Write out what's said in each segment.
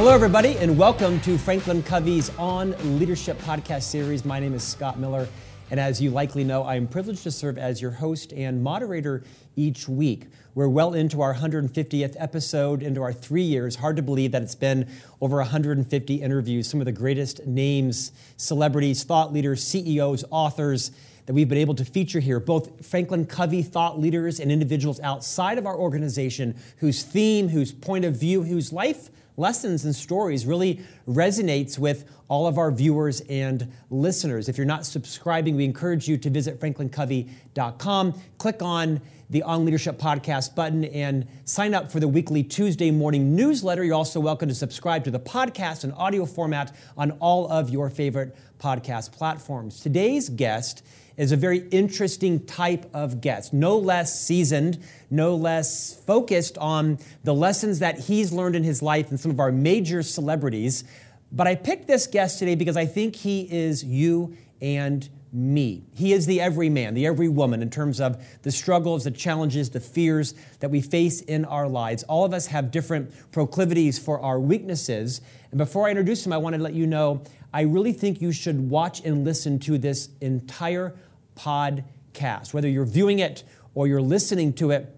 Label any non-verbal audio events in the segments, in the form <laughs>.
Hello, everybody, and welcome to Franklin Covey's On Leadership podcast series. My name is Scott Miller, and as you likely know, I am privileged to serve as your host and moderator each week. We're well into our 150th episode, into our three years. Hard to believe that it's been over 150 interviews, some of the greatest names, celebrities, thought leaders, CEOs, authors that we've been able to feature here, both Franklin Covey thought leaders and individuals outside of our organization whose theme, whose point of view, whose life lessons and stories really resonates with all of our viewers and listeners. If you're not subscribing, we encourage you to visit franklincovey.com, click on the On Leadership Podcast button, and sign up for the weekly Tuesday morning newsletter. You're also welcome to subscribe to the podcast in audio format on all of your favorite podcast platforms. Today's guest is a very interesting type of guest, no less seasoned, no less focused on the lessons that he's learned in his life and some of our major celebrities. But I picked this guest today because I think he is you and me. He is the everyman, the every woman in terms of the struggles, the challenges, the fears that we face in our lives. All of us have different proclivities for our weaknesses. And before I introduce him, I want to let you know I really think you should watch and listen to this entire podcast. Whether you're viewing it or you're listening to it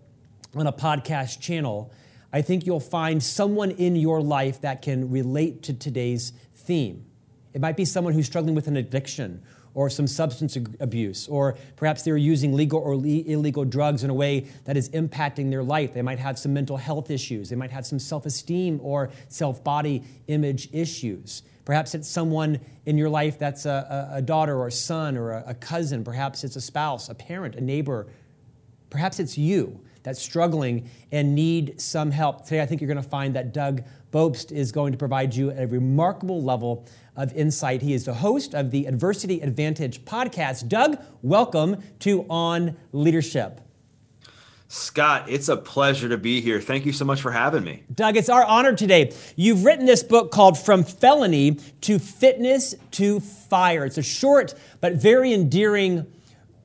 on a podcast channel, I think you'll find someone in your life that can relate to today's theme. It might be someone who's struggling with an addiction or some substance abuse, or perhaps they're using legal or illegal drugs in a way that is impacting their life. They might have some mental health issues. They might have some self esteem or self body image issues. Perhaps it's someone in your life that's a, a daughter or a son or a, a cousin. Perhaps it's a spouse, a parent, a neighbor. Perhaps it's you that's struggling and need some help. Today, I think you're going to find that Doug Bopst is going to provide you a remarkable level of insight. He is the host of the Adversity Advantage podcast. Doug, welcome to On Leadership. Scott, it's a pleasure to be here. Thank you so much for having me. Doug, it's our honor today. You've written this book called From Felony to Fitness to Free. It's a short but very endearing,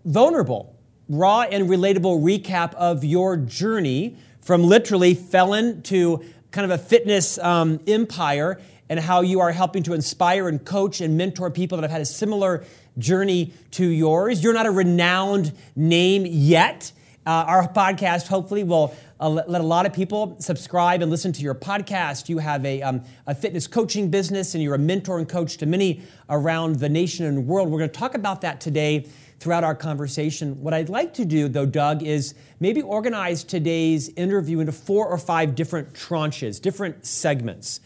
vulnerable, raw, and relatable recap of your journey from literally felon to kind of a fitness um, empire and how you are helping to inspire and coach and mentor people that have had a similar journey to yours. You're not a renowned name yet uh, our podcast hopefully will uh, let, a lot of people subscribe and listen to your podcast. You have a, um, a fitness coaching business and you're a mentor and coach to many around the nation and world. We're going to talk about that today throughout our conversation. What I'd like to do, though, Doug, is maybe organize today's interview into four or five different tranches, different segments.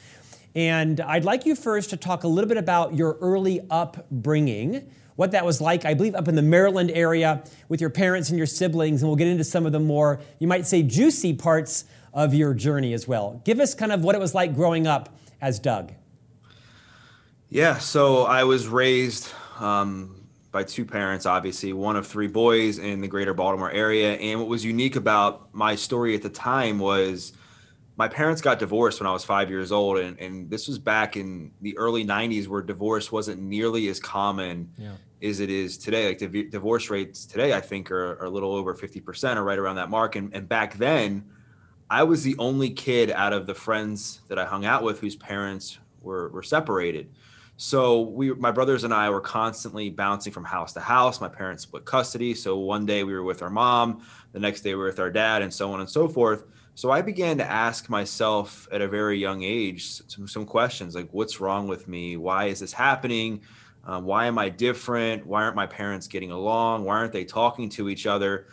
And I'd like you first to talk a little bit about your early upbringing what that was like, I believe, up in the Maryland area with your parents and your siblings, and we'll get into some of the more, you might say, juicy parts of your journey as well. Give us kind of what it was like growing up as Doug. Yeah, so I was raised um, by two parents, obviously, one of three boys in the greater Baltimore area. And what was unique about my story at the time was my parents got divorced when I was five years old, and, and this was back in the early '90s, where divorce wasn't nearly as common yeah. As it is today. Like the divorce rates today, I think, are, are a little over 50%, or right around that mark. And, and back then, I was the only kid out of the friends that I hung out with whose parents were were separated. So we, my brothers and I, were constantly bouncing from house to house. My parents split custody. So one day we were with our mom, the next day we were with our dad, and so on and so forth. So I began to ask myself at a very young age some, some questions like, what's wrong with me? Why is this happening? Um, why am I different? Why aren't my parents getting along? Why aren't they talking to each other?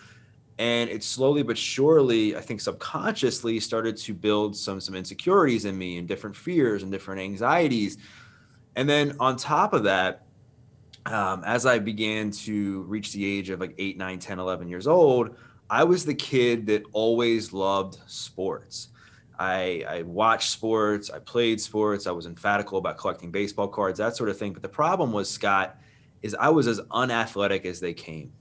And it slowly but surely, I think subconsciously, started to build some some insecurities in me and different fears and different anxieties. And then on top of that, um, as I began to reach the age of like 8, 9, 10, 11 years old, I was the kid that always loved sports. I, I, watched sports, I played sports, I was emphatical about collecting baseball cards, that sort of thing. But the problem was, Scott, is I was as unathletic as they came.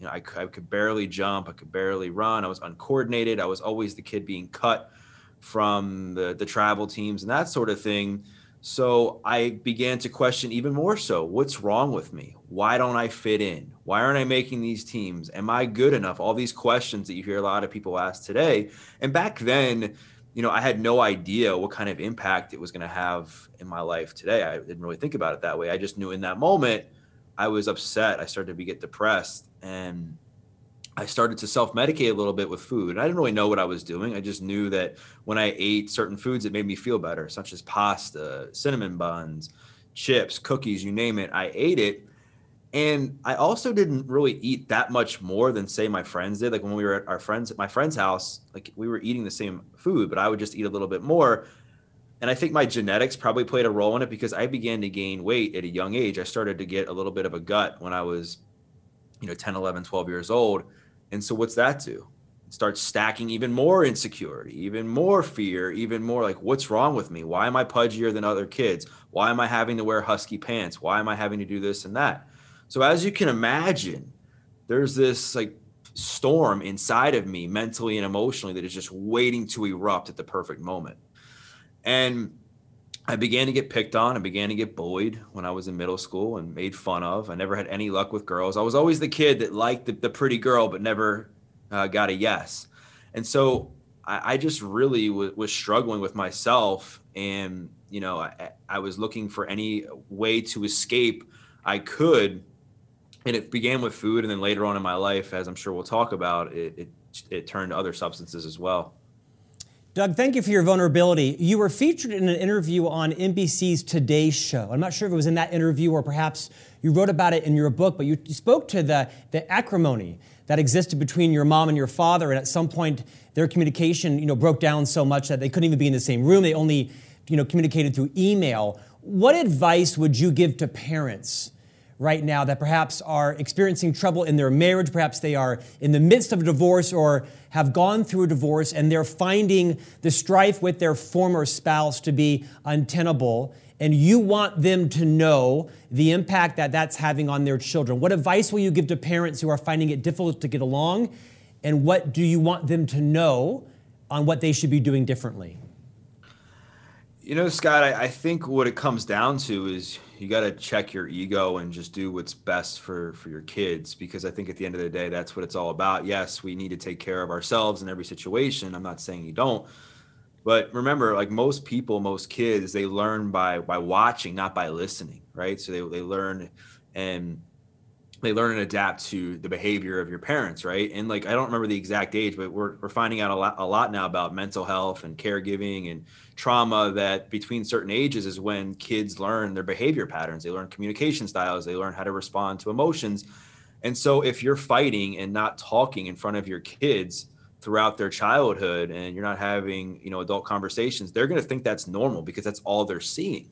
You know, I, I could barely jump, I could barely run, I was uncoordinated, I was always the kid being cut from the, the travel teams and that sort of thing. So I began to question even more so what's wrong with me? Why don't I fit in? Why aren't I making these teams? Am I good enough? All these questions that you hear a lot of people ask today. And back then, you know, I had no idea what kind of impact it was going to have in my life today. I didn't really think about it that way. I just knew in that moment I was upset. I started to get depressed and I started to self medicate a little bit with food. And I didn't really know what I was doing. I just knew that when I ate certain foods, it made me feel better, such as pasta, cinnamon buns, chips, cookies, you name it. I ate it and I also didn't really eat that much more than say my friends did. Like when we were at our friends at my friend's house, like we were eating the same food, but I would just eat a little bit more. And I think my genetics probably played a role in it because I began to gain weight at a young age. I started to get a little bit of a gut when I was, you know, 10, 11, 12 years old. And so what's that do? Start stacking even more insecurity, even more fear, even more like, what's wrong with me? Why am I pudgier than other kids? Why am I having to wear husky pants? Why am I having to do this and that? So as you can imagine, there's this like storm inside of me mentally and emotionally that is just waiting to erupt at the perfect moment. And I began to get picked on. I began to get bullied when I was in middle school and made fun of. I never had any luck with girls. I was always the kid that liked the, the pretty girl, but never uh, got a yes. And so I, I just really w- was struggling with myself. And, you know, I, I was looking for any way to escape I could and it began with food and then later on in my life as i'm sure we'll talk about it it, it turned to other substances as well Doug, thank you for your vulnerability. You were featured in an interview on NBC's Today Show. I'm not sure if it was in that interview or perhaps you wrote about it in your book, but you spoke to the, the acrimony that existed between your mom and your father, and at some point their communication, you know, broke down so much that they couldn't even be in the same room. They only, you know, communicated through email. What advice would you give to parents right now that perhaps are experiencing trouble in their marriage, perhaps they are in the midst of a divorce or have gone through a divorce and they're finding the strife with their former spouse to be untenable. And you want them to know the impact that that's having on their children. What advice will you give to parents who are finding it difficult to get along? And what do you want them to know on what they should be doing differently? You know, Scott, I, I think what it comes down to is you got to check your ego and just do what's best for for your kids because i think at the end of the day that's what it's all about. Yes we need to take care of ourselves in every situation. I'm not saying you don't. But remember like most people most kids they learn by by watching not by listening right? So they, they learn and they learn and adapt to the behavior of your parents, right? And like I don't remember the exact age, but we're we're finding out a lot a lot now about mental health and caregiving and trauma that between certain ages is when kids learn their behavior patterns. They learn communication styles, they learn how to respond to emotions. And so if you're fighting and not talking in front of your kids throughout their childhood and you're not having, you know, adult conversations, they're going to think that's normal because that's all they're seeing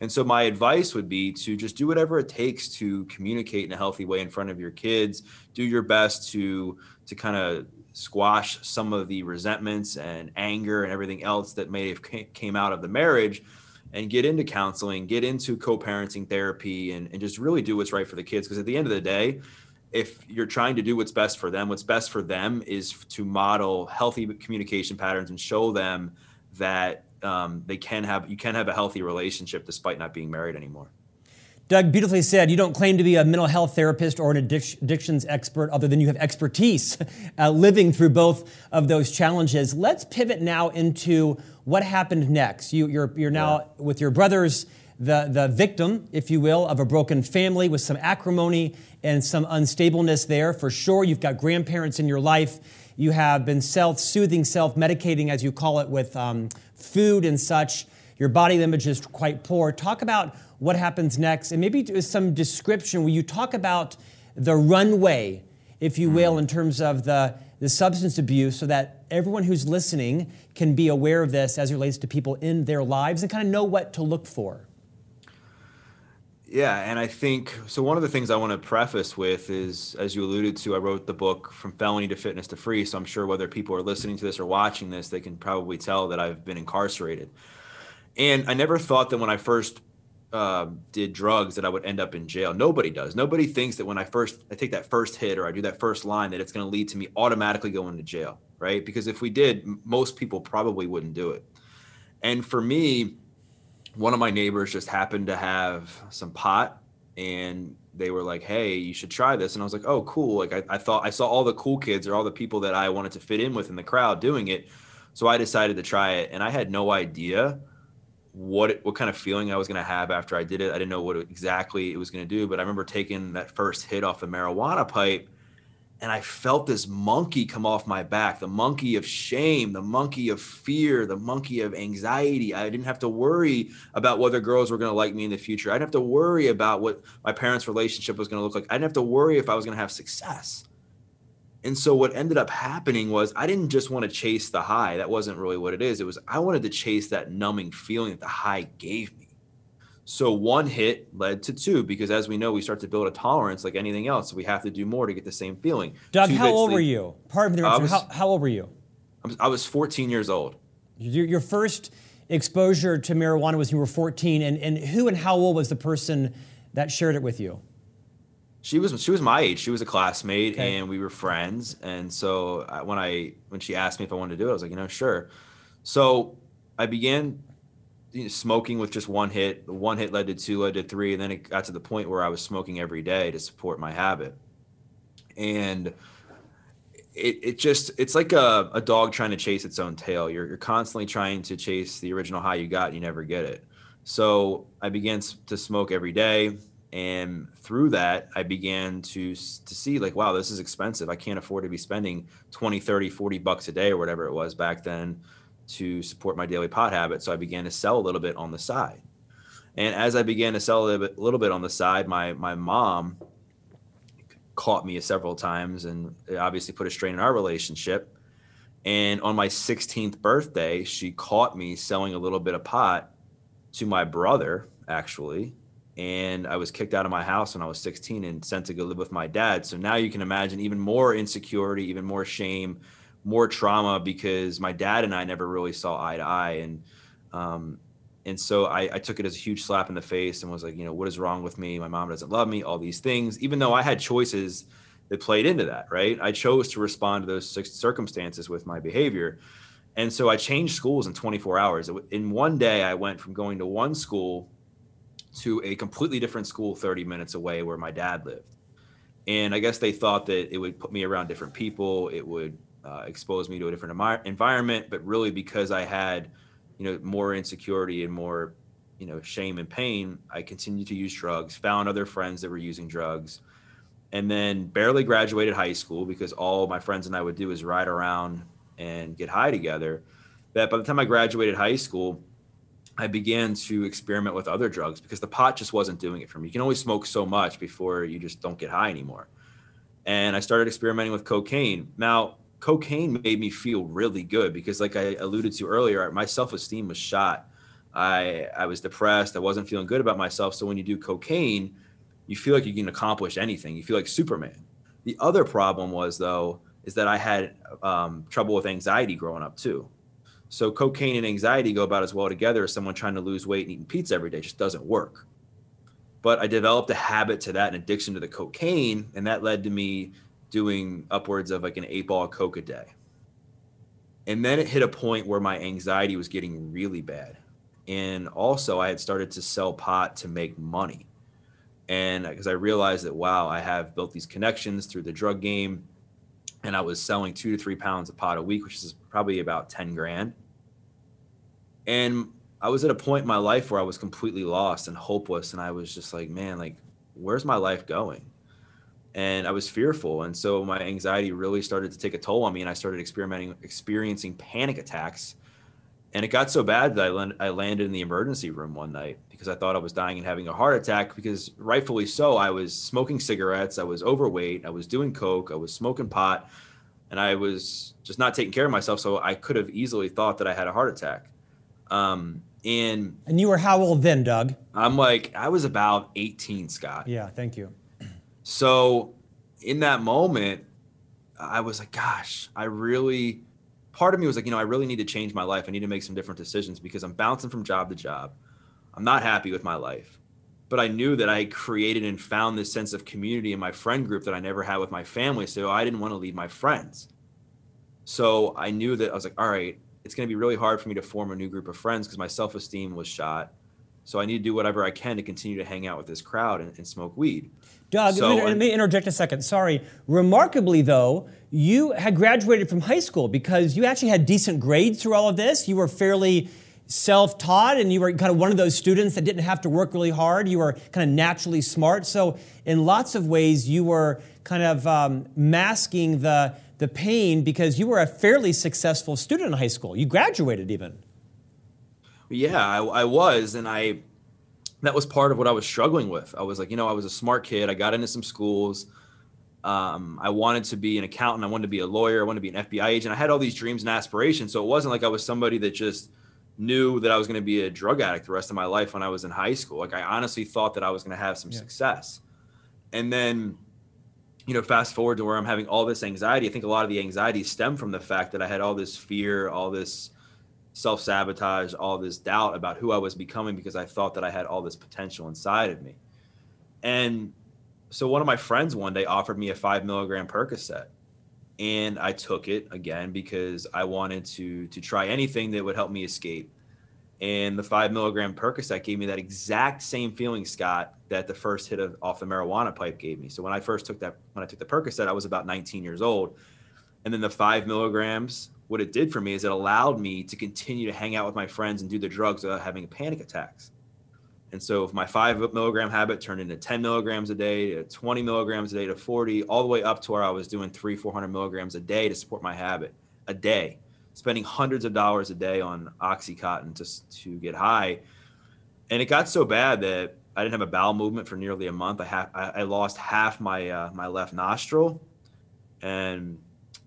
and so my advice would be to just do whatever it takes to communicate in a healthy way in front of your kids. Do your best to to kind of squash some of the resentments and anger and everything else that may have came out of the marriage and get into counseling, get into co-parenting therapy and, and just really do what's right for the kids. Because at the end of the day, if you're trying to do what's best for them, what's best for them is to model healthy communication patterns and show them that um, they can have you can have a healthy relationship despite not being married anymore. Doug, beautifully said. You don't claim to be a mental health therapist or an addictions expert, other than you have expertise <laughs> uh, living through both of those challenges. Let's pivot now into what happened next. You, are you're, you're now yeah. with your brothers, the, the victim, if you will, of a broken family with some acrimony and some unstableness there. For sure, you've got grandparents in your life. You have been self soothing, self medicating, as you call it, with um, food and such. Your body image is quite poor. Talk about what happens next, and maybe some description where you talk about the runway, if you will, mm. in terms of the, the substance abuse, so that everyone who's listening can be aware of this as it relates to people in their lives and kind of know what to look for. Yeah, and I think so. One of the things I want to preface with is, as you alluded to, I wrote the book From Felony to Fitness to Free. So I'm sure whether people are listening to this or watching this, they can probably tell that I've been incarcerated. And I never thought that when I first uh, did drugs that I would end up in jail. Nobody does. Nobody thinks that when I first I take that first hit or I do that first line that it's going to lead to me automatically going to jail, right? Because if we did, most people probably wouldn't do it. And for me, one of my neighbors just happened to have some pot and they were like, Hey, you should try this. And I was like, Oh, cool. Like I, I thought I saw all the cool kids or all the people that I wanted to fit in with in the crowd doing it. So I decided to try it, and I had no idea what what kind of feeling I was going to have after I did it. I didn't know what exactly it was going to do, but I remember taking that first hit off the marijuana pipe and I felt this monkey come off my back, the monkey of shame, the monkey of fear, the monkey of anxiety. I didn't have to worry about whether girls were going to like me in the future. I didn't have to worry about what my parents' relationship was going to look like. I didn't have to worry if I was going to have success. And so what ended up happening was I didn't just want to chase the high. That wasn't really what it is. It was I wanted to chase that numbing feeling that the high gave me. So one hit led to two because as we know, we start to build a tolerance like anything else. So we have to do more to get the same feeling. Doug, two how old were you? Pardon me, was, how, how, old were you? I was 14 years old. Your, your first exposure to marijuana was you were 14, and, and who and how old was the person that shared it with you? she was she was my age. She was a classmate, okay. and we were friends. And so uh, when I when she asked me if I wanted to do it, I was like, you know, sure. So I began smoking with just one hit. One hit led to two, led to three, and then it got to the point where I was smoking every day to support my habit. And it, it just it's like a, a dog trying to chase its own tail. You're you're constantly trying to chase the original high you got, and you never get it. So I began to smoke every day and through that i began to to see like wow this is expensive i can't afford to be spending 20 30 40 bucks a day or whatever it was back then to support my daily pot habit so i began to sell a little bit on the side and as i began to sell a little bit, on the side my my mom caught me several times and it obviously put a strain in our relationship and on my 16th birthday she caught me selling a little bit of pot to my brother actually and I was kicked out of my house when I was 16 and sent to go live with my dad. So now you can imagine even more insecurity, even more shame, more trauma because my dad and I never really saw eye to eye. And um, and so I, I, took it as a huge slap in the face and was like, you know, what is wrong with me? My mom doesn't love me. All these things, even though I had choices that played into that, right? I chose to respond to those circumstances with my behavior. And so I changed schools in 24 hours. In one day, I went from going to one school to a completely different school 30 minutes away where my dad lived. And I guess they thought that it would put me around different people, it would uh, expose me to a different environment. But really, because I had, you know, more insecurity and more, you know, shame and pain, I continued to use drugs. Found other friends that were using drugs, and then barely graduated high school because all my friends and I would do is ride around and get high together. That by the time I graduated high school, I began to experiment with other drugs because the pot just wasn't doing it for me. You can only smoke so much before you just don't get high anymore. And I started experimenting with cocaine. Now, cocaine made me feel really good because, like I alluded to earlier, my self esteem was shot. I, I was depressed. I wasn't feeling good about myself. So when you do cocaine, you feel like you can accomplish anything. You feel like Superman. The other problem was, though, is that I had um, trouble with anxiety growing up too. So cocaine and anxiety go about as well together as someone trying to lose weight and eating pizza every day. It just doesn't work. But I developed a habit to that, an addiction to the cocaine, and that led to me doing upwards of like an eight ball coke a day. And then it hit a point where my anxiety was getting really bad. And also, I had started to sell pot to make money. And because I realized that, wow, I have built these connections through the drug game and I was selling two to three pounds of pot a week, which is probably about 10 grand. And I was at a point in my life where I was completely lost and hopeless. And I was just like, man, like, where's my life going? And I was fearful. And so my anxiety really started to take a toll on me. And I started experimenting, experiencing panic attacks. And it got so bad that I, land, I landed in the emergency room one night because I thought I was dying and having a heart attack. Because rightfully so, I was smoking cigarettes, I was overweight, I was doing coke, I was smoking pot, and I was just not taking care of myself. So I could have easily thought that I had a heart attack. Um, and and you were how old then, Doug? I'm like I was about 18, Scott. Yeah, thank you. So in that moment, I was like, gosh, I really. Part of me was like, you know, I really need to change my life. I need to make some different decisions because I'm bouncing from job to job. I'm not happy with my life. But I knew that I created and found this sense of community in my friend group that I never had with my family. So I didn't want to leave my friends. So I knew that I was like, all right, it's going to be really hard for me to form a new group of friends because my self esteem was shot. So I need to do whatever I can to continue to hang out with this crowd and, and smoke weed. Doug, so, let, me, let me interject a second. Sorry. Remarkably, though, you had graduated from high school because you actually had decent grades through all of this. You were fairly self taught and you were kind of one of those students that didn't have to work really hard. You were kind of naturally smart. So, in lots of ways, you were kind of um, masking the, the pain because you were a fairly successful student in high school. You graduated even. Yeah, I, I was. And I, that was part of what I was struggling with. I was like, you know, I was a smart kid. I got into some schools. Um, I wanted to be an accountant. I wanted to be a lawyer. I wanted to be an FBI agent. I had all these dreams and aspirations. So it wasn't like I was somebody that just knew that I was going to be a drug addict the rest of my life when I was in high school. Like I honestly thought that I was going to have some yeah. success. And then, you know, fast forward to where I'm having all this anxiety. I think a lot of the anxiety stemmed from the fact that I had all this fear, all this self sabotage, all this doubt about who I was becoming because I thought that I had all this potential inside of me. And so one of my friends one day offered me a five milligram Percocet and I took it again because I wanted to to try anything that would help me escape. And the five milligram Percocet gave me that exact same feeling, Scott, that the first hit of off the marijuana pipe gave me. So when I first took that, when I took the Percocet, I was about 19 years old, and then the five milligrams, what it did for me is it allowed me to continue to hang out with my friends and do the drugs without having panic attacks. And so if my five milligram habit turned into 10 milligrams a day, to 20 milligrams a day, to 40, all the way up to where I was doing three, 400 milligrams a day to support my habit a day, spending hundreds of dollars a day on Oxycontin to, to get high. And it got so bad that I didn't have a bowel movement for nearly a month. I, ha- I lost half my, uh, my left nostril. And,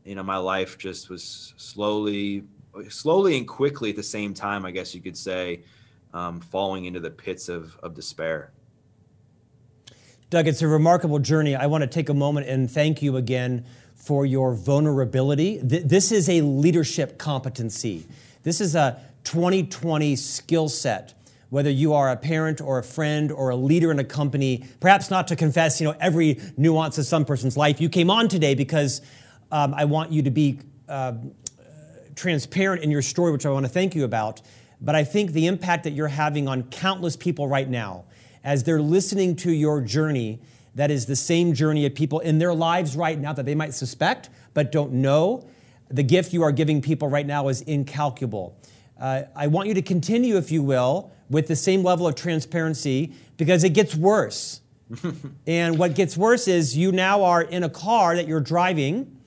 you know, my life just was slowly, slowly and quickly at the same time, I guess you could say, um, falling into the pits of, of despair. Doug, it's a remarkable journey. I want to take a moment and thank you again for your vulnerability. Th- this is a leadership competency. This is a 2020 skill set. Whether you are a parent or a friend or a leader in a company, perhaps not to confess, you know, every nuance of some person's life. You came on today because um, I want you to be uh, transparent in your story, which I want to thank you about. But I think the impact that you're having on countless people right now, as they're listening to your journey, that is the same journey of people in their lives right now that they might suspect but don't know. The gift you are giving people right now is incalculable. Uh, I want you to continue, if you will, with the same level of transparency because it gets worse. <laughs> and what gets worse is you now are in a car that you're driving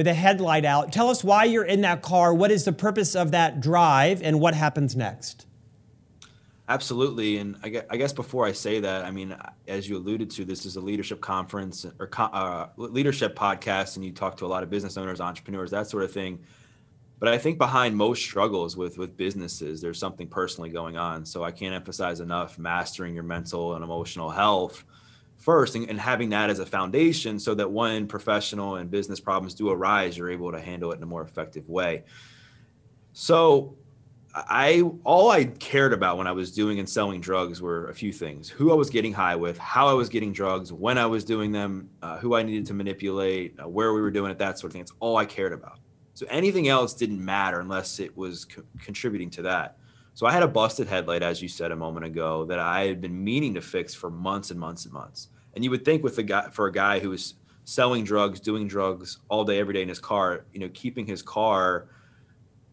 with a headlight out. Tell us why you're in that car. What is the purpose of that drive and what happens next? Absolutely. And I guess before I say that, I mean, as you alluded to, this is a leadership conference or uh, leadership podcast, and you talk to a lot of business owners, entrepreneurs, that sort of thing. But I think behind most struggles with with businesses, there's something personally going on. So I can't emphasize enough mastering your mental and emotional health first and, and, having that as a foundation so that when professional and business problems do arise you're able to handle it in a more effective way. So i all i cared about when i was doing and selling drugs were a few things. Who i was getting high with how i was getting drugs when i was doing them uh, who i needed to manipulate uh, where we were doing it that sort of thing. It's all i cared about. So anything else didn't matter unless it was co- contributing to that so I had a busted headlight, as you said a moment ago, that I had been meaning to fix for months and months and months. And you would think with a guy for a guy who was selling drugs, doing drugs all day, every day in his car, you know, keeping his car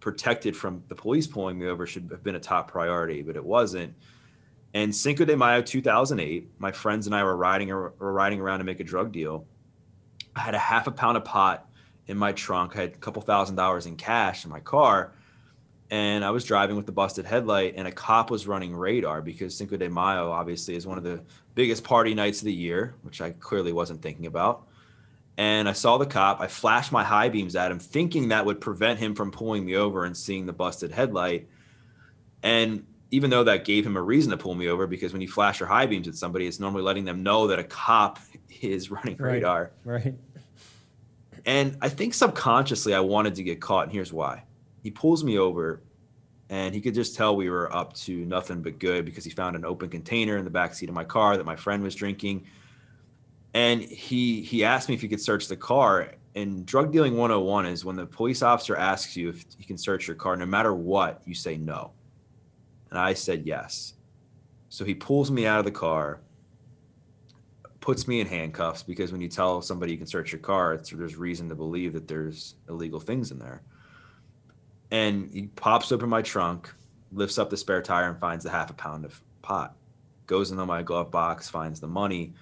protected from the police pulling me over should have been a top priority, but it wasn't. And Cinco de Mayo 2008, my friends and I were riding were riding around to make a drug deal. I had a half a pound of pot in my trunk. I had a couple thousand dollars in cash in my car and I was driving with the busted headlight, and a cop was running radar because Cinco de Mayo obviously is one of the biggest party nights of the year, which I clearly wasn't thinking about. And I saw the cop. I flashed my high beams at him, thinking that would prevent him from pulling me over and seeing the busted headlight. And even though that gave him a reason to pull me over, because when you flash your high beams at somebody, it's normally letting them know that a cop <laughs> is running right, radar. Right. And I think subconsciously I wanted to get caught, and here's why he pulls me over and he could just tell we were up to nothing but good because he found an open container in the back seat of my car that my friend was drinking. And he he asked me if he could search the car and drug dealing 101 is when the police officer asks you if he can search your car no matter what you say no. And i said yes. So he pulls me out of the car, puts me in handcuffs because when you tell somebody you can search your car, there's reason to believe that there's illegal things in there. And he pops open my trunk, lifts up the spare tire, and finds the half a pound of pot. Goes into my glove box, finds the money,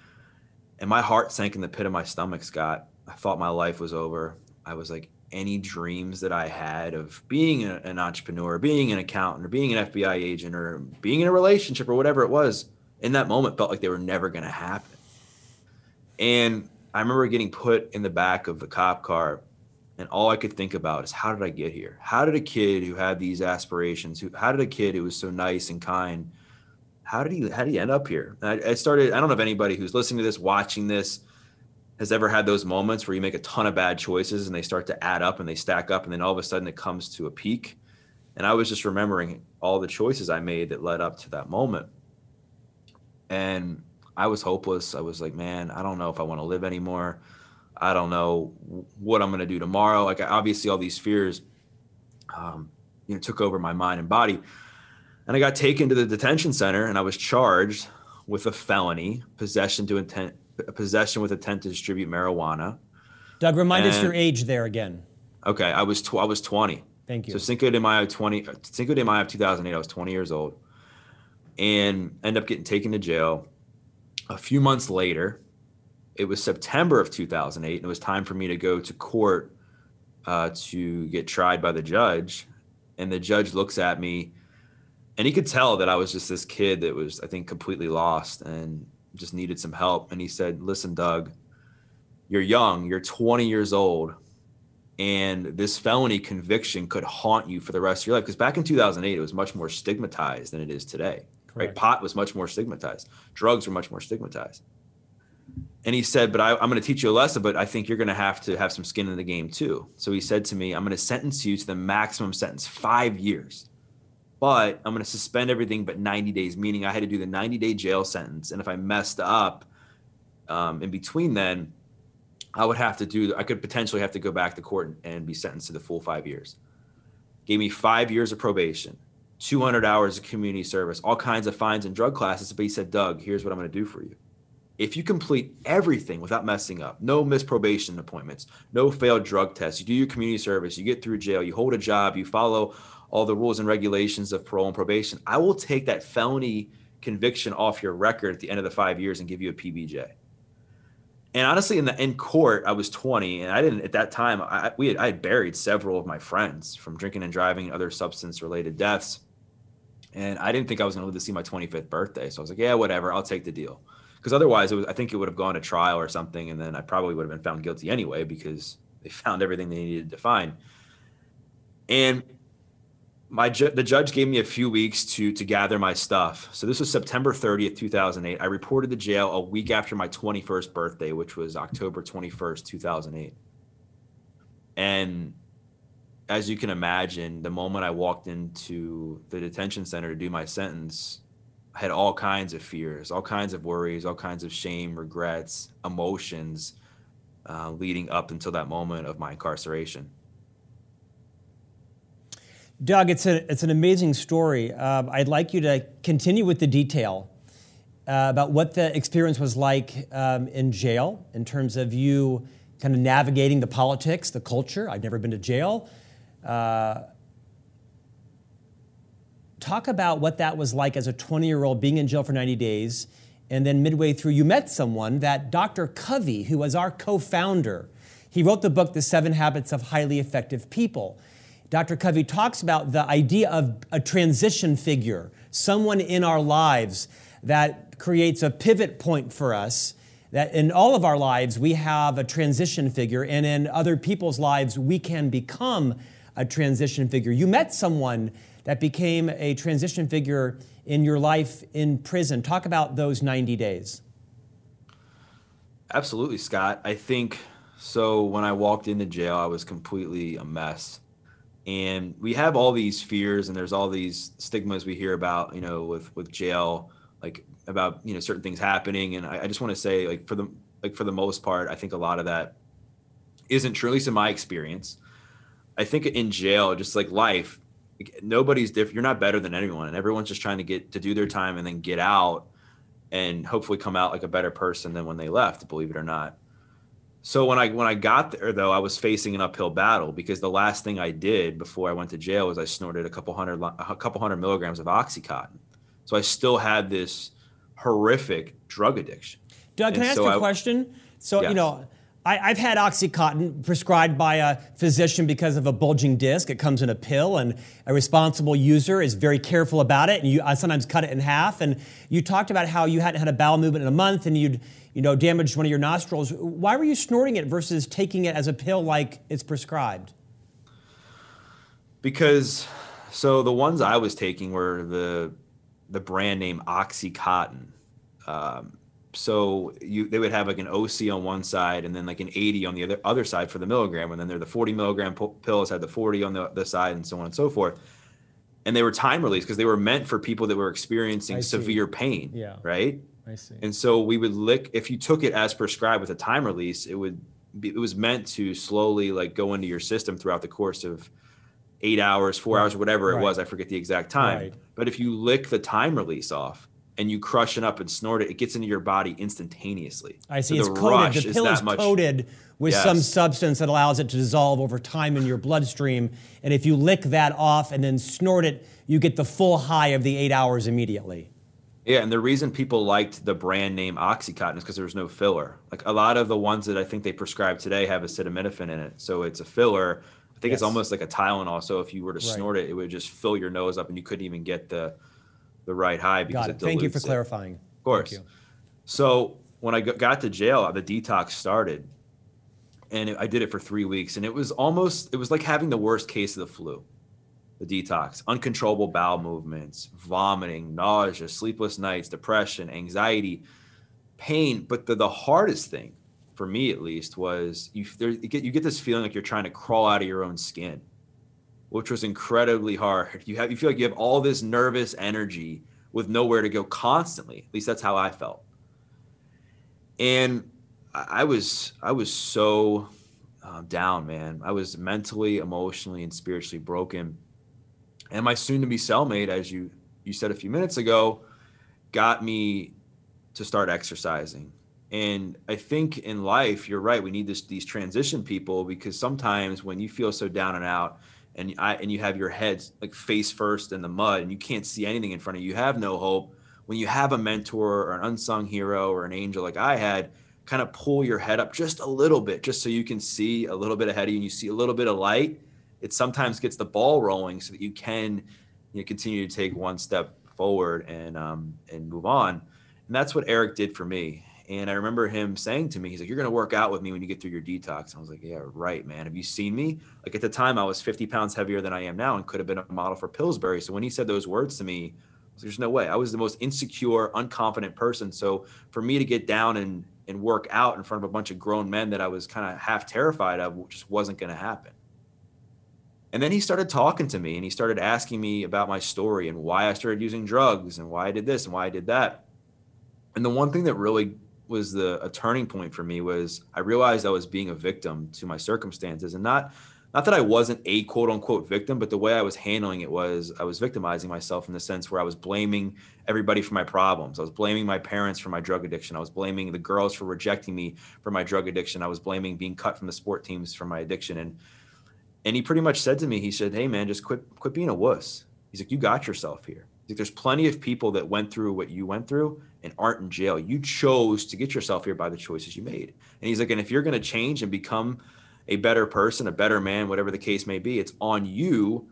and my heart sank in the pit of my stomach, Scott. I thought my life was over. I was like, any dreams that I had of being a, an entrepreneur, being an accountant, or being an FBI agent, or being in a relationship, or whatever it was, in that moment felt like they were never going to happen. And I remember getting put in the back of the cop car, and all I could think about is how did I get here? How did a kid who had these aspirations, who how did a kid who was so nice and kind, how did he how did he end up here? I, I started. I don't know if anybody who's listening to this, watching this, has ever had those moments where you make a ton of bad choices and they start to add up and they stack up and then all of a sudden it comes to a peak and i was just remembering all the choices i made that led up to that moment and i was hopeless i was like man i don't know if i want to live anymore i don't know what i'm going to do tomorrow like obviously all these fears um, you know took over my mind and body and i got taken to the detention center and i was charged with a felony possession to intent possession with intent to distribute marijuana. Doug, remind and, us your age there again. Okay, I was tw- I was 20. Thank you. So Cinco de Mayo 20 Cinco de Mayo of 2008, I was 20 years old, and end up getting taken to jail. A few months later, it was September of 2008, and it was time for me to go to court uh, to get tried by the judge. And the judge looks at me, and he could tell that I was just this kid that was, I think, completely lost. And just needed some help. And he said, Listen, Doug, you're young, you're 20 years old, and this felony conviction could haunt you for the rest of your life. Because back in 2008, it was much more stigmatized than it is today. Correct. Right? Pot was much more stigmatized, drugs were much more stigmatized. And he said, But I, I'm going to teach you a lesson, but I think you're going to have to have some skin in the game too. So he said to me, I'm going to sentence you to the maximum sentence, five years but I'm going to suspend everything but 90 days, meaning I had to do the 90 day jail sentence. And if I messed up um, in between then, I would have to do, I could potentially have to go back to court and be sentenced to the full five years. Gave me five years of probation, 200 hours of community service, all kinds of fines and drug classes. But he said, Doug, here's what I'm going to do for you. If you complete everything without messing up, no missed probation appointments, no failed drug tests, you do your community service, you get through jail, you hold a job, you follow all the rules and regulations of parole and probation, I will take that felony conviction off your record at the end of the five years and give you a PBJ. And honestly, in the in court, I was 20, and I didn't at that time. I we had, I had buried several of my friends from drinking and driving and other substance related deaths, and I didn't think I was going to live to see my 25th birthday. So I was like, yeah, whatever, I'll take the deal. Because otherwise, it was I think it would have gone to trial or something, and then I probably would have been found guilty anyway because they found everything they needed to find. And my ju- the judge gave me a few weeks to to gather my stuff. So this was September 30th, 2008. I reported to jail a week after my 21st birthday, which was October 21st, 2008. And as you can imagine, the moment I walked into the detention center to do my sentence, had all kinds of fears, all kinds of worries, all kinds of shame, regrets, emotions uh, leading up until that moment of my incarceration. Doug, it's, a, it's an amazing story. Uh, I'd like you to continue with the detail uh, about what the experience was like um, in jail in terms of you kind of navigating the politics, the culture. I've never been to jail. Uh, talk about what that was like as a 20 year old being in jail for 90 days. And then midway through, you met someone, that Dr. Covey, who was our co founder. He wrote the book, The Seven Habits of Highly Effective People. Dr. Covey talks about the idea of a transition figure, someone in our lives that creates a pivot point for us. That in all of our lives, we have a transition figure, and in other people's lives, we can become a transition figure. You met someone that became a transition figure in your life in prison. Talk about those 90 days. Absolutely, Scott. I think so. When I walked into jail, I was completely a mess and we have all these fears and there's all these stigmas we hear about you know with with jail like about you know certain things happening and i, I just want to say like for the like for the most part i think a lot of that isn't true at least in my experience i think in jail just like life nobody's different. You're not better than anyone, and everyone's just trying to get to do their time and then get out and hopefully come out like a better person than when they left. Believe it or not. So when I when I got there though, I was facing an uphill battle because the last thing I did before I went to jail was I snorted a couple hundred a couple hundred milligrams of OxyContin. So I still had this horrific drug addiction. Doug, can and I ask so you a question? So yes. you know, I, have had OxyContin prescribed by a physician because of a bulging disc. It comes in a pill, and a responsible user is very careful about it. And you I sometimes cut it in half. And you talked about how you hadn't had a bowel movement in a month, and you'd you know damaged one of your nostrils. Why were you snorting it versus taking it as a pill like it's prescribed? Because so the ones I was taking were the the brand name OxyContin. Um, so you they would have like an OC on one side and then like an 80 on the other other side for the milligram, and then they're the 40 milligram pills had the 40 on the, the side and so on and so forth. And they were time release because they were meant for people that were experiencing severe pain. Yeah. Right. I see. And so we would lick if you took it as prescribed with a time release, it would be, it was meant to slowly like go into your system throughout the course of eight hours, four right. hours, whatever right. it was. I forget the exact time. Right. But if you lick the time release off, and you crush it up and snort it, it gets into your body instantaneously. I see. So it's coated. The pill is, is coated with yes. some substance that allows it to dissolve over time in your bloodstream. And if you lick that off and then snort it, you get the full high of the eight hours immediately. Yeah, and the reason people liked the brand name OxyContin is because there was no filler. Like a lot of the ones that I think they prescribe today have acetaminophen in it, so it's a filler. I think yes. it's almost like a Tylenol. So if you were to right. snort it, it would just fill your nose up, and you couldn't even get the the right high because Got it. it Thank you for it. clarifying. Of course. So when I got to jail, the detox started, and I did it for three weeks, and it was almost it was like having the worst case of the flu. The detox, uncontrollable bowel movements, vomiting, nausea, sleepless nights, depression, anxiety, pain. But the, the hardest thing, for me at least, was you, there, you, get, you get this feeling like you're trying to crawl out of your own skin which was incredibly hard. You have you feel like you have all this nervous energy with nowhere to go constantly. At least that's how I felt. And I was I was so uh, down, man. I was mentally, emotionally, and spiritually broken. And my soon-to-be cellmate, as you you said a few minutes ago, got me to start exercising. And I think in life, you're right. We need this, these transition people because sometimes when you feel so down and out, and I and you have your head like face first in the mud and you can't see anything in front of you, you have no hope. When you have a mentor or an unsung hero or an angel like I had, kind of pull your head up just a little bit, just so you can see a little bit ahead of you and you see a little bit of light. It sometimes gets the ball rolling so that you can you know, continue to take one step forward and um, and move on. And that's what Eric did for me. And I remember him saying to me, he's like, You're going to work out with me when you get through your detox. I was like, Yeah, right, man. Have you seen me? Like at the time, I was 50 pounds heavier than I am now and could have been a model for Pillsbury. So when he said those words to me, there's no way. I was the most insecure, unconfident person. So for me to get down and, and work out in front of a bunch of grown men that I was kind of half terrified of just wasn't going to happen. And then he started talking to me and he started asking me about my story and why I started using drugs and why I did this and why I did that. And the one thing that really was the a turning point for me was I realized I was being a victim to my circumstances and not not that I wasn't a quote unquote victim, but the way I was handling it was I was victimizing myself in the sense where I was blaming everybody for my problems. I was blaming my parents for my drug addiction. I was blaming the girls for rejecting me for my drug addiction. I was blaming being cut from the sport teams for my addiction. And and he pretty much said to me, he said, Hey man, just quit quit being a wuss. He's like, You got yourself here. He's Like, there's plenty of people that went through what you went through and aren't in jail. You chose to get yourself here by the choices you made. And he's like, and if you're going to change and become a better person, a better man, whatever the case may be, it's on you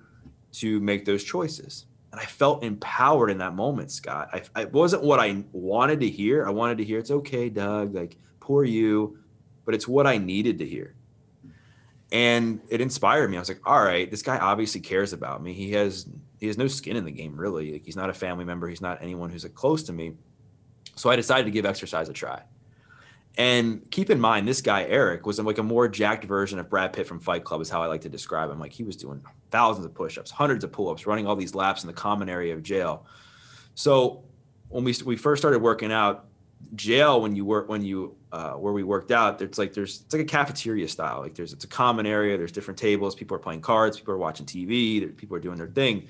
to make those choices. And I felt empowered in that moment, Scott. I, it wasn't what I wanted to hear. I wanted to hear, it's okay, Doug, like, poor you, but it's what I needed to hear. And it inspired me. I was like, all right, this guy obviously cares about me. He has he has no skin in the game really. Like he's not a family member. He's not anyone who's like close to me. So I decided to give exercise a try. And keep in mind, this guy Eric was like a more jacked version of Brad Pitt from Fight Club, is how I like to describe him. Like he was doing thousands of push-ups, hundreds of pull-ups, running all these laps in the common area of jail. So when we we first started working out, jail when you work when you uh, where we worked out it's like there's it's like a cafeteria style like there's it's a common area there's different tables people are playing cards people are watching tv people are doing their thing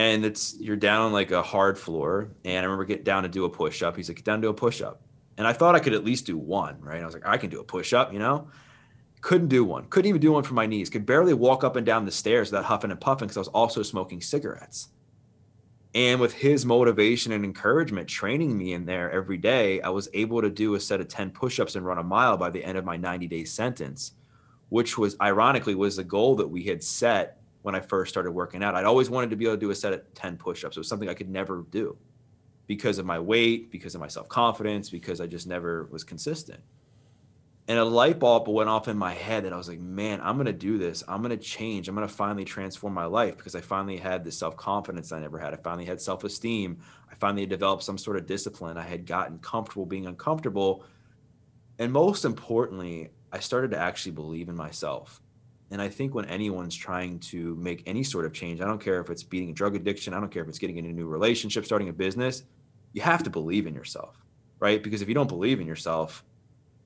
and it's you're down like a hard floor and i remember getting down to do a push-up. He's like get down to a push-up. And i thought i could at least do one right? I was like i can do a push-up you know? Couldn't do one. Couldn't even do one for my knees. Could barely walk up and down the stairs without huffing and puffing because i was also smoking cigarettes. And with his motivation and encouragement training me in there every day, I was able to do a set of 10 push-ups and run a mile by the end of my 90-day sentence, which was ironically was the goal that we had set when I first started working out. I'd always wanted to be able to do a set of 10 push-ups. It was something I could never do because of my weight, because of my self-confidence, because I just never was consistent and a light bulb went off in my head that I was like, man, I'm gonna do this. I'm gonna change. I'm gonna finally transform my life because I finally had the self confidence I never had. I finally had self esteem. I finally developed some sort of discipline. I had gotten comfortable being uncomfortable, and most importantly, I started to actually believe in myself. And I think when anyone's trying to make any sort of change, I don't care if it's beating a drug addiction, I don't care if it's getting into a new relationship, starting a business, you have to believe in yourself, right? Because if you don't believe in yourself,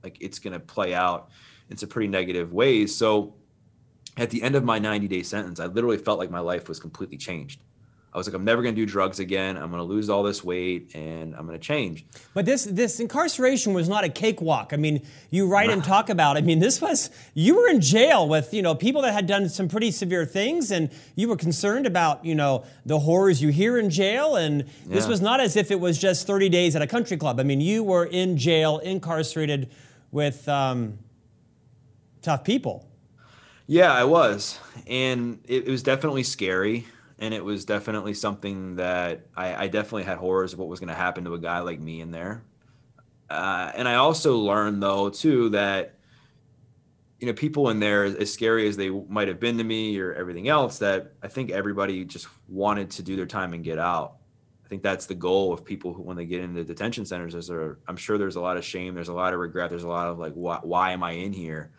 like it's going to play out in some pretty negative ways. So at the end of my 90 day sentence, I literally felt like my life was completely changed. I was like, I'm never going to do drugs again. I'm going to lose all this weight and I'm going to change. But this this incarceration was not a cakewalk. I mean, you write and <laughs> talk about. I mean, this was you were in jail with you know people that had done some pretty severe things, and you were concerned about you know the horrors you hear in jail. And this yeah. was not as if it was just 30 days at a country club. I mean, you were in jail, incarcerated with um, tough people. Yeah, I was, and it, it, was definitely scary, and it was definitely something that I, I definitely had horrors of what was going to happen to a guy like me in there. Uh, and I also learned though too that you know people in there, as scary as they might have been to me or everything else, that I think everybody just wanted to do their time and get out. I think that's the goal of people who, when they get into detention centers, is there, I'm sure there's a lot of shame, there's a lot of regret, there's a lot of like, why, why am I in here?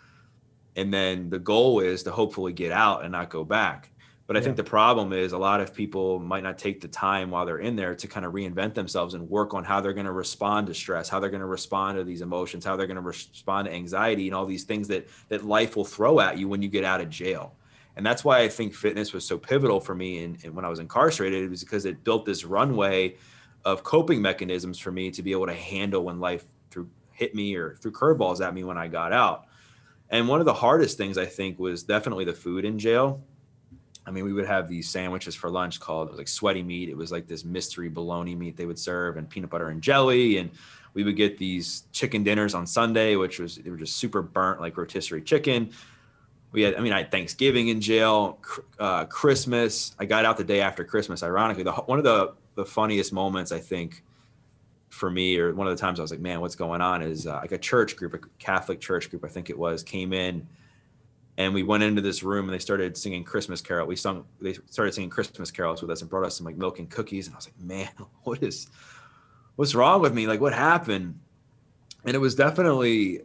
And then the goal is to hopefully get out and not go back. But I yeah. think the problem is a lot of people might not take the time while they're in there to kind of reinvent themselves and work on how they're going to respond to stress, how they're going to respond to these emotions, how they're going to respond to anxiety and all these things that that life will throw at you when you get out of jail and that's why I think fitness was so pivotal for me. And, when I was incarcerated, it was because it built this runway of coping mechanisms for me to be able to handle when life through hit me or threw curveballs at me when I got out. And one of the hardest things I think was definitely the food in jail. I mean, we would have these sandwiches for lunch called like sweaty meat. It was like this mystery bologna meat they would serve and peanut butter and jelly. And we would get these chicken dinners on Sunday, which was they were just super burnt like rotisserie chicken we had, I mean, I had Thanksgiving in jail, uh, Christmas. I got out the day after Christmas. Ironically, the, one of the the funniest moments I think for me, or one of the times I was like, man, what's going on? Is uh, like a church group, a Catholic church group, I think it was, came in, and we went into this room and they started singing Christmas carol. We sung, they started singing Christmas carols with us and brought us some like milk and cookies, and I was like, man, <laughs> what is, what's wrong with me? Like, what happened? And it was definitely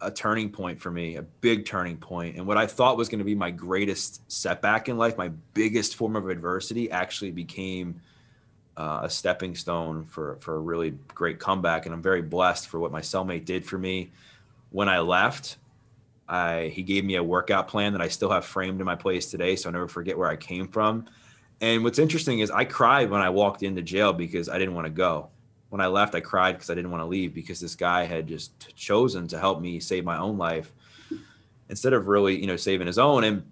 a turning point for me, a big turning point. And what I thought was going to be my greatest setback in life, my biggest form of adversity, actually became uh, a stepping stone for for a really great comeback. And I'm very blessed for what my cellmate did for me when I left. I he gave me a workout plan that I still have framed in my place today, so I never forget where I came from. And what's interesting is I cried when I walked into jail because I didn't want to go when I left, I cried because I didn't want to leave because this guy had just chosen to help me save my own life instead of really, you know, saving his own. And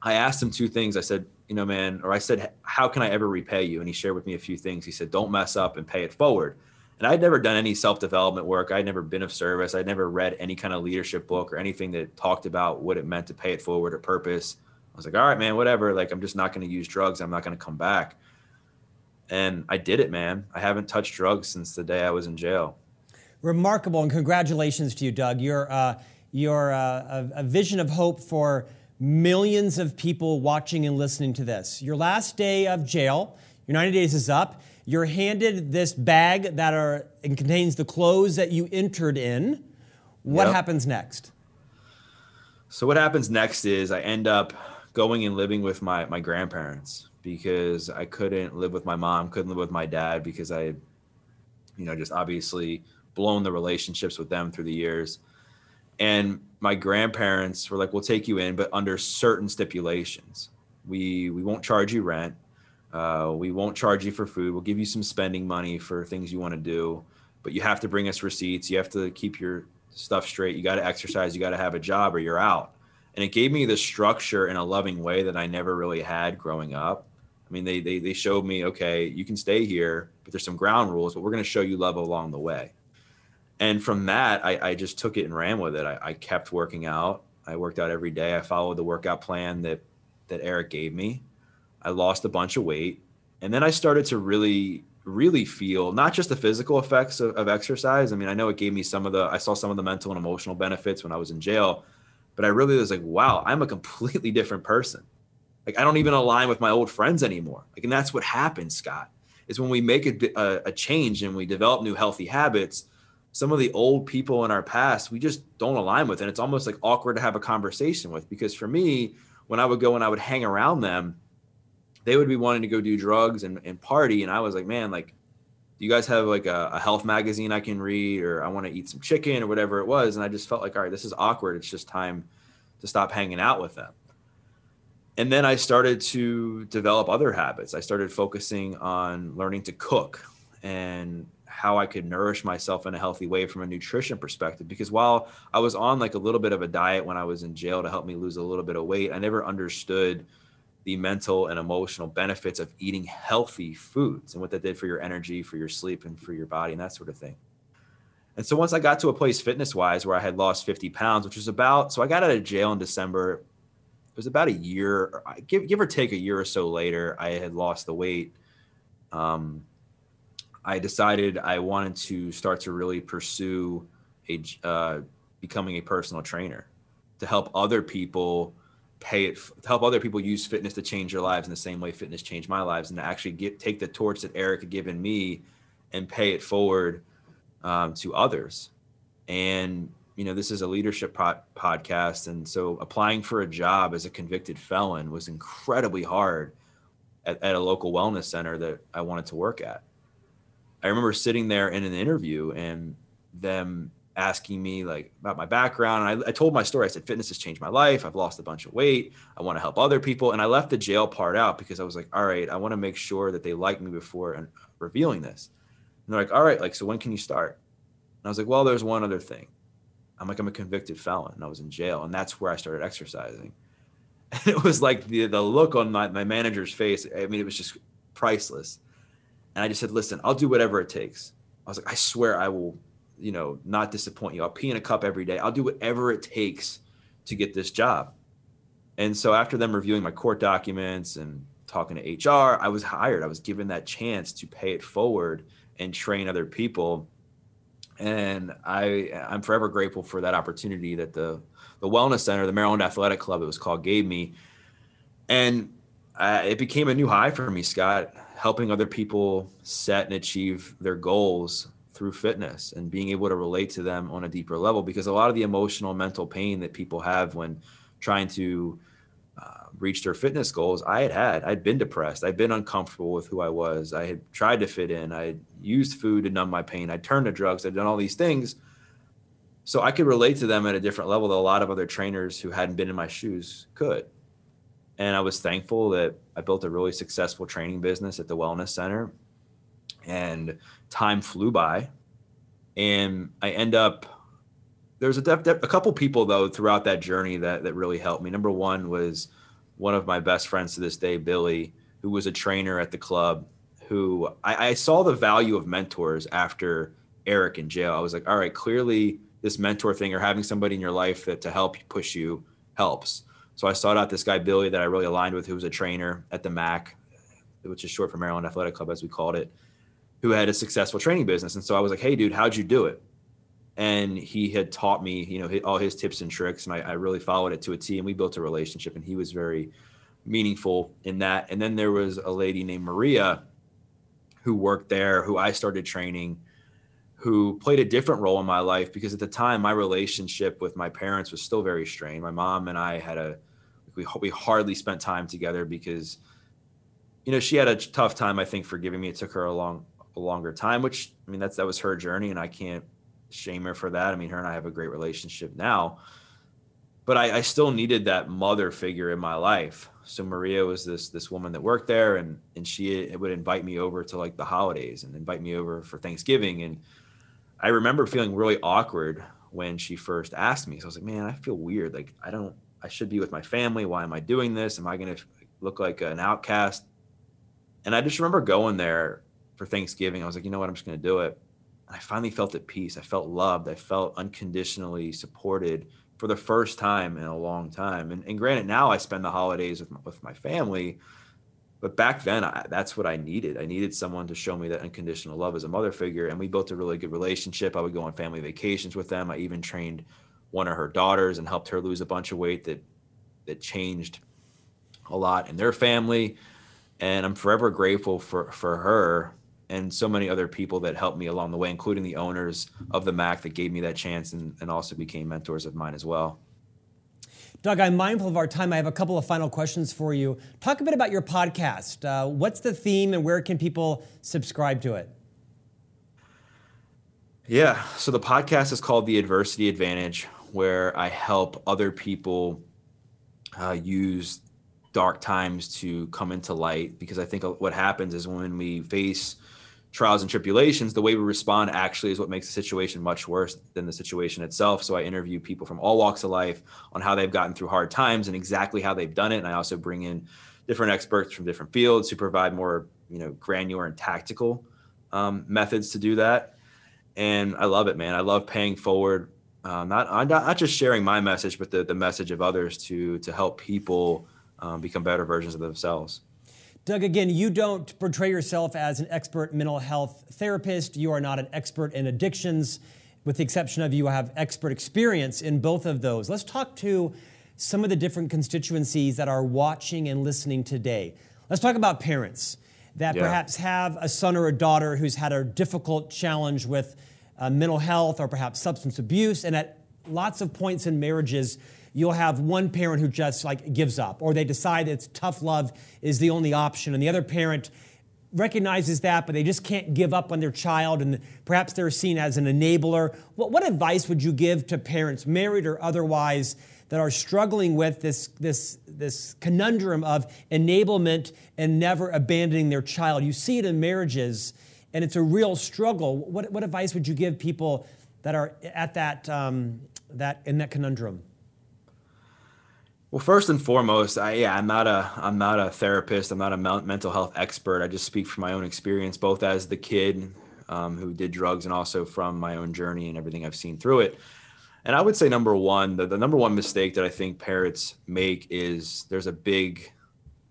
I asked him two things. I said, you know, man, or I said, how can I ever repay you? And he shared with me a few things. He said, don't mess up and pay it forward. And I'd never done any self development work. I'd never been of service. I'd never read any kind of leadership book or anything that talked about what it meant to pay it forward or purpose. I was like, all right, man, whatever. Like, I'm just not going to use drugs. I'm not going to come back and I did it, man. I haven't touched drugs since the day I was in jail. Remarkable, and congratulations to you, Doug. You're uh, you're uh, a, a vision of hope for millions of people watching and listening to this. Your last day of jail, your 90 days is up. You're handed this bag that are contains the clothes that you entered in. What yep. happens next? So what happens next is I end up going and living with my my grandparents because I couldn't live with my mom, couldn't live with my dad because I, you know, just obviously blown the relationships with them through the years. And my grandparents were like, "We'll take you in, but under certain stipulations. We we won't charge you rent. Uh, we won't charge you for food. We'll give you some spending money for things you want to do, but you have to bring us receipts. You have to keep your stuff straight. You got to exercise. You got to have a job, or you're out." And it gave me the structure in a loving way that I never really had growing up. I mean, they they they showed me, okay, you can stay here, but there's some ground rules, but we're going to show you love along the way. And from that, I, I just took it and ran with it. I, I kept working out. I worked out every day. I followed the workout plan that that Eric gave me. I lost a bunch of weight, and then I started to really really feel not just the physical effects of, of exercise. I mean, I know it gave me some of the I saw some of the mental and emotional benefits when I was in jail, but I really was like, wow, I'm a completely different person. Like I don't even align with my old friends anymore. Like, and that's what happens, Scott, is when we make a, a, a change and we develop new healthy habits. Some of the old people in our past, we just don't align with, and it's almost like awkward to have a conversation with. Because for me, when I would go and I would hang around them, they would be wanting to go do drugs and, and party, and I was like, man, like do you guys have like a, a, health magazine I can read or I want to eat some chicken or whatever it was? And I just felt like, all right, this is awkward. It's just time to stop hanging out with them and then I started to develop other habits. I started focusing on learning to cook and how I could nourish myself in a healthy way from a nutrition perspective. Because while I was on like a little bit of a diet when I was in jail to help me lose a little bit of weight, I never understood the mental and emotional benefits of eating healthy foods and what that did for your energy, for your sleep, and for your body, and that sort of thing. And so once I got to a place fitness wise where I had lost 50 pounds, which was about, so I got out of jail in December it was about a year, give give or take a year or so later, I had lost the weight. Um, I decided I wanted to start to really pursue a uh, becoming a personal trainer to help other people pay it to help other people use fitness to change their lives in the same way fitness changed my lives and to actually get take the torch that Eric had given me and pay it forward um, to others. And you know this is a leadership pod- podcast and so applying for a job as a convicted felon was incredibly hard at, at, a local wellness center that i wanted to work at. I remember sitting there in an interview and them asking me like about my background and I, I told my story i said fitness has changed my life i've lost a bunch of weight i want to help other people and i left the jail part out because i was like all right i want to make sure that they like me before and revealing this and they're like all right like so when can you start and i was like well there's one other thing I'm like, I'm a convicted felon and I was in jail. And that's where I started exercising. <laughs> And it was like the, the look on my, my manager's face. I mean, it was just priceless. And I just said, listen, I'll do whatever it takes. I was like, I swear I will, you know, not disappoint you. I'll pee in a cup every day. I'll do whatever it takes to get this job. And so after them reviewing my court documents and talking to HR, I was hired. I was given that chance to pay it forward and train other people and I I'm forever grateful for that opportunity that the the wellness center, the Maryland Athletic Club, it was called, gave me, and uh, it became a new high for me, Scott. Helping other people set and achieve their goals through fitness and being able to relate to them on a deeper level because a lot of the emotional mental pain that people have when trying to uh, reach their fitness goals, I had had. I'd been depressed. I'd been uncomfortable with who I was. I had tried to fit in. I used food to numb my pain. I'd turned to drugs. I'd done all these things. So I could relate to them at a different level that a lot of other trainers who hadn't been in my shoes could. And I was thankful that I built a really successful training business at the Wellness Center. And time flew by. And I end up there's a, def, a couple people though throughout that journey that that really helped me. Number one was one of my best friends to this day, Billy, who was a trainer at the club, who I, I saw the value of mentors after Eric in jail. I was like, all right, clearly this mentor thing or having somebody in your life that to help push you helps. So I sought out this guy Billy that I really aligned with, who was a trainer at the MAC, which is short for Maryland Athletic Club, as we called it, who had a successful training business. And so I was like, hey, dude, how'd you do it? and he had taught me, you know, all his tips and tricks, and I, I, really followed it to a T. And we built a relationship, and he was very meaningful in that. And then there was a lady named Maria who worked there, who I started training, who played a different role in my life because at the time my relationship with my parents was still very strained. My mom and I had a we we hardly spent time together because you know she had a tough time I think forgiving me. It took her a long a longer time, which I mean that's that was her journey, and I can't shame her for that. I mean, her and I have a great relationship now, but I, I still needed that mother figure in my life. So Maria was this this woman that worked there, and and she would invite me over to like the holidays and invite me over for Thanksgiving, and I remember feeling really awkward when she first asked me. So I was like, man, I feel weird. Like I don't, I should be with my family. Why am I doing this? Am I going to look like an outcast? And I just remember going there for Thanksgiving. I was like, you know what? I'm just going to do it. And I finally felt at peace. I felt loved. I felt unconditionally supported for the first time in a long time. And, and granted, now I spend the holidays with my, with my family, but back then I, that's what I needed. I needed someone to show me that unconditional love as a mother figure. And we built a really good relationship. I would go on family vacations with them. I even trained one of her daughters and helped her lose a bunch of weight that that changed a lot in their family. And I'm forever grateful for for her and so many other people that helped me along the way, including the owners of the MAC that gave me that chance and, and also became mentors of mine as well. Doug, I'm mindful of our time. I have a couple of final questions for you. Talk a bit about your podcast. Uh, what's the theme and where can people subscribe to it? Yeah, so the podcast is called The Adversity Advantage, where I help other people uh, use dark times to come into light. Because I think what happens is when we face trials and tribulations, the way we respond actually is what makes the situation much worse than the situation itself. So I interview people from all walks of life on how they've gotten through hard times and exactly how they've done it. And I also bring in different experts from different fields who provide more, you know, granular and tactical um, methods to do that. And I love it, man. I love paying forward. Um, not, not not just sharing my message, but the the message of others to to help people um, become better versions of themselves. Doug, again, you don't portray yourself as an expert mental health therapist. You are not an expert in addictions, with the exception of you have expert experience in both of those. Let's talk to some of the different constituencies that are watching and listening today. Let's talk about parents that yeah. perhaps have a son or a daughter who's had a difficult challenge with uh, mental health or perhaps substance abuse, and at lots of points in marriages, you'll have one parent who just like gives up or they decide it's tough love is the only option and the other parent recognizes that but they just can't give up on their child and perhaps they're seen as an enabler. What, what advice would you give to parents married or otherwise that are struggling with this, this, this conundrum of enablement and never abandoning their child? You see it in marriages and it's a real struggle. What, what advice would you give people that are at that, um, that in that conundrum well, first and foremost, I yeah, I'm not a I'm not a therapist. I'm not a mental health expert. I just speak from my own experience, both as the kid um, who did drugs and also from my own journey and everything I've seen through it. And I would say number one, the, the number one mistake that I think parents make is there's a big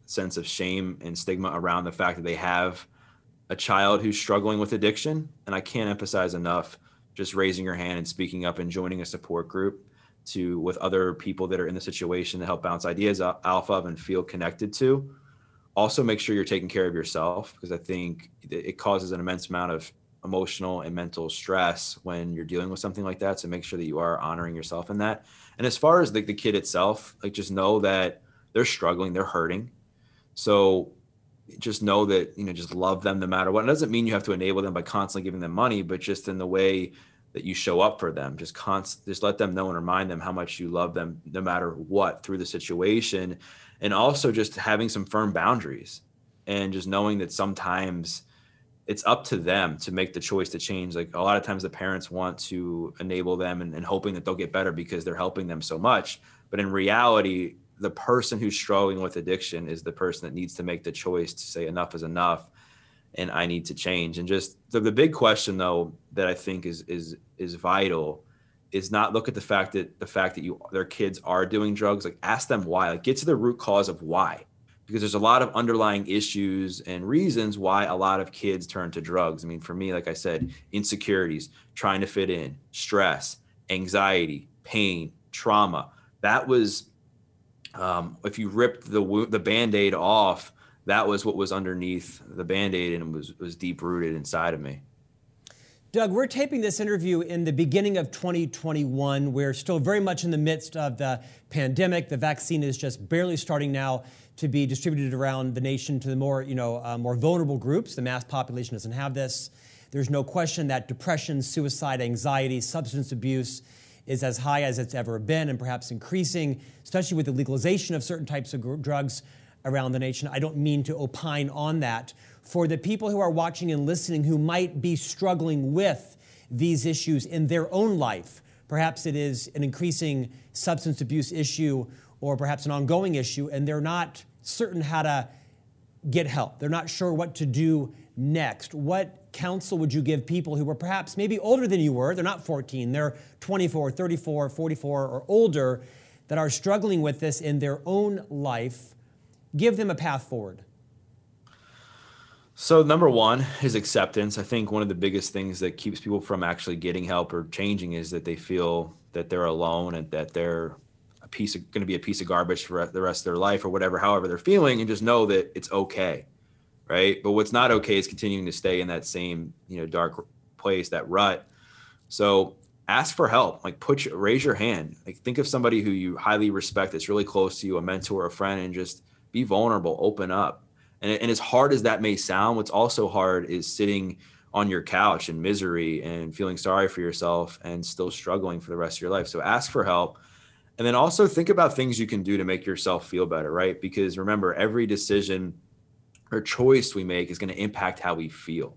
sense of shame and stigma around the fact that they have a child who's struggling with addiction. And I can't emphasize enough just raising your hand and speaking up and joining a support group to with other people that are in the situation to help bounce ideas off of and feel connected to. Also, make sure you're taking care of yourself because I think it causes an immense amount of emotional and mental stress when you're dealing with something like that. So make sure that you are honoring yourself in that. And as far as the, the kid itself, like just know that they're struggling, they're hurting. So just know that you know just love them no matter what. It doesn't mean you have to enable them by constantly giving them money, but just in the way that you show up for them. Just const just let them know and remind them how much you love them no matter what through the situation. And also just having some firm boundaries and just knowing that sometimes it's up to them to make the choice to change. Like a lot of times the parents want to enable them and, and hoping that they'll get better because they're helping them so much. But in reality the person who's struggling with addiction is the person that needs to make the choice to say enough is enough and I need to change. And just the, the big question though that I think is is is vital is not look at the fact that the fact that you their kids are doing drugs. Like ask them why. Like get to the root cause of why. Because there's a lot of underlying issues and reasons why a lot of kids turn to drugs. I mean for me like i said insecurities trying to fit in stress anxiety pain trauma. That was um, if you ripped the the band-aid off that was what was underneath the band-aid and was was deep rooted inside of me Doug, we're taping this interview in the beginning of 2021. We're still very much in the midst of the pandemic. The vaccine is just barely starting now to be distributed around the nation to the more, you know, uh, more vulnerable groups. The mass population doesn't have this. There's no question that depression, suicide, anxiety, substance abuse is as high as it's ever been and perhaps increasing, especially with the legalization of certain types of drugs around the nation. I don't mean to opine on that for the people who are watching and listening who might be struggling with these issues in their own life. Perhaps it is an increasing substance abuse issue or perhaps an ongoing issue, and they're not certain how to get help. They're not sure what to do next. What counsel would you give people who were perhaps maybe older than you were? They're not 14, they're 24, 34, 44, or older that are struggling with this in their own life. Give them a path forward. So number one is acceptance. I think one of the biggest things that keeps people from actually getting help or changing is that they feel that they're alone and that they're a piece of going to be a piece of garbage for the rest of their life or whatever, however they're feeling, and just know that it's okay, right? But what's not okay is continuing to stay in that same you know dark place, that rut. So ask for help. Like put your, raise your hand. Like think of somebody who you highly respect that's really close to you, a mentor, a friend, and just be vulnerable, open up and, and as hard as that may sound, what's also hard is sitting on your couch in misery and feeling sorry for yourself and still struggling for the rest of your life. So ask for help. And then also think about things you can do to make yourself feel better, right? Because remember, every decision or choice we make is going to impact how we feel.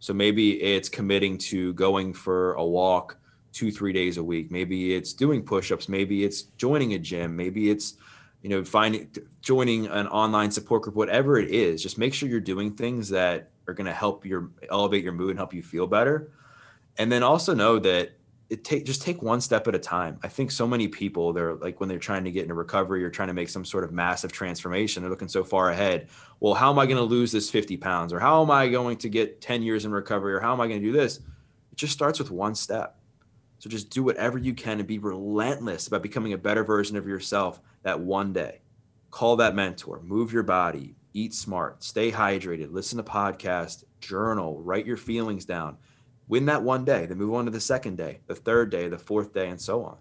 So maybe it's committing to going for a walk two, three days a week. Maybe it's doing push ups. Maybe it's joining a gym. Maybe it's you know, finding joining an online support group, whatever it is, just make sure you're doing things that are going to help your elevate your mood and help you feel better. And then also know that it take just take one step at a time. I think so many people they're like when they're trying to get into recovery or trying to make some sort of massive transformation, they're looking so far ahead. Well, how am I going to lose this 50 pounds? Or how am I going to get 10 years in recovery? Or how am I going to do this? It just starts with one step. So just do whatever you can and be relentless about becoming a better version of yourself that one day. Call that mentor, move your body, eat smart, stay hydrated, listen to podcasts, journal, write your feelings down. Win that one day, then move on to the second day, the third day, the fourth day, and so on.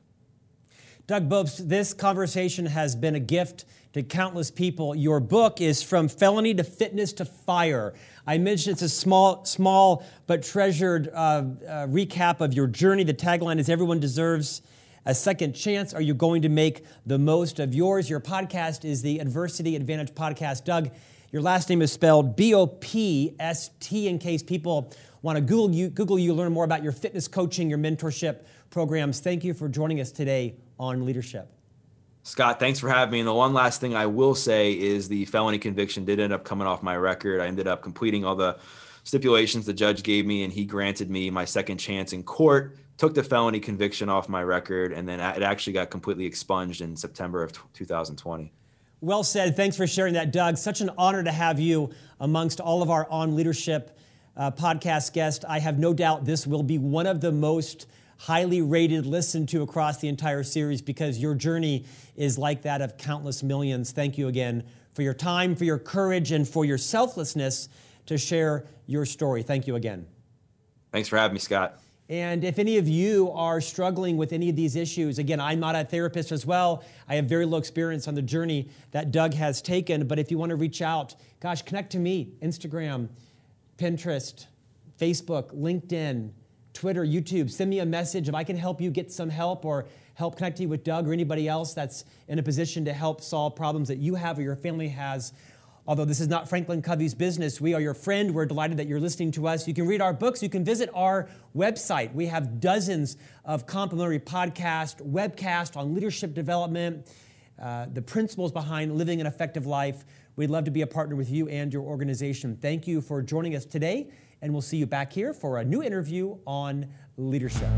Doug Bopst, this conversation has been a gift to countless people. Your book is From Felony to Fitness to Free. I mentioned it's a small, small but treasured uh, uh, recap of your journey. The tagline is Everyone deserves a second chance. Are you going to make the most of yours? Your podcast is the Adversity Advantage Podcast. Doug, your last name is spelled B O P S T in case people want to Google you, Google you, learn more about your fitness coaching, your mentorship programs. Thank you for joining us today on Leadership. Scott, thanks for having me. And the one last thing I will say is the felony conviction did end up coming off my record. I ended up completing all the stipulations the judge gave me, and he granted me my second chance in court, took the felony conviction off my record, and then it actually got completely expunged in September of 2020. Well said. Thanks for sharing that, Doug. Such an honor to have you amongst all of our On Leadership uh, podcast guests. I have no doubt this will be one of the most highly rated, listened to across the entire series because your journey is like that of countless millions. Thank you again for your time, for your courage, and for your selflessness to share your story. Thank you again. Thanks for having me, Scott. And if any of you are struggling with any of these issues, again, I'm not a therapist as well. I have very low experience on the journey that Doug has taken. But if you want to reach out, gosh, connect to me Instagram, Pinterest, Facebook, LinkedIn. Twitter, YouTube. Send me a message if I can help you get some help or help connect you with Doug or anybody else that's in a position to help solve problems that you have or your family has. Although this is not Franklin Covey's business, we are your friend. We're delighted that you're listening to us. You can read our books. You can visit our website. We have dozens of complimentary podcasts, webcasts on leadership development, uh, the principles behind living an effective life. We'd love to be a partner with you and your organization. Thank you for joining us today and we'll see you back here for a new interview on leadership.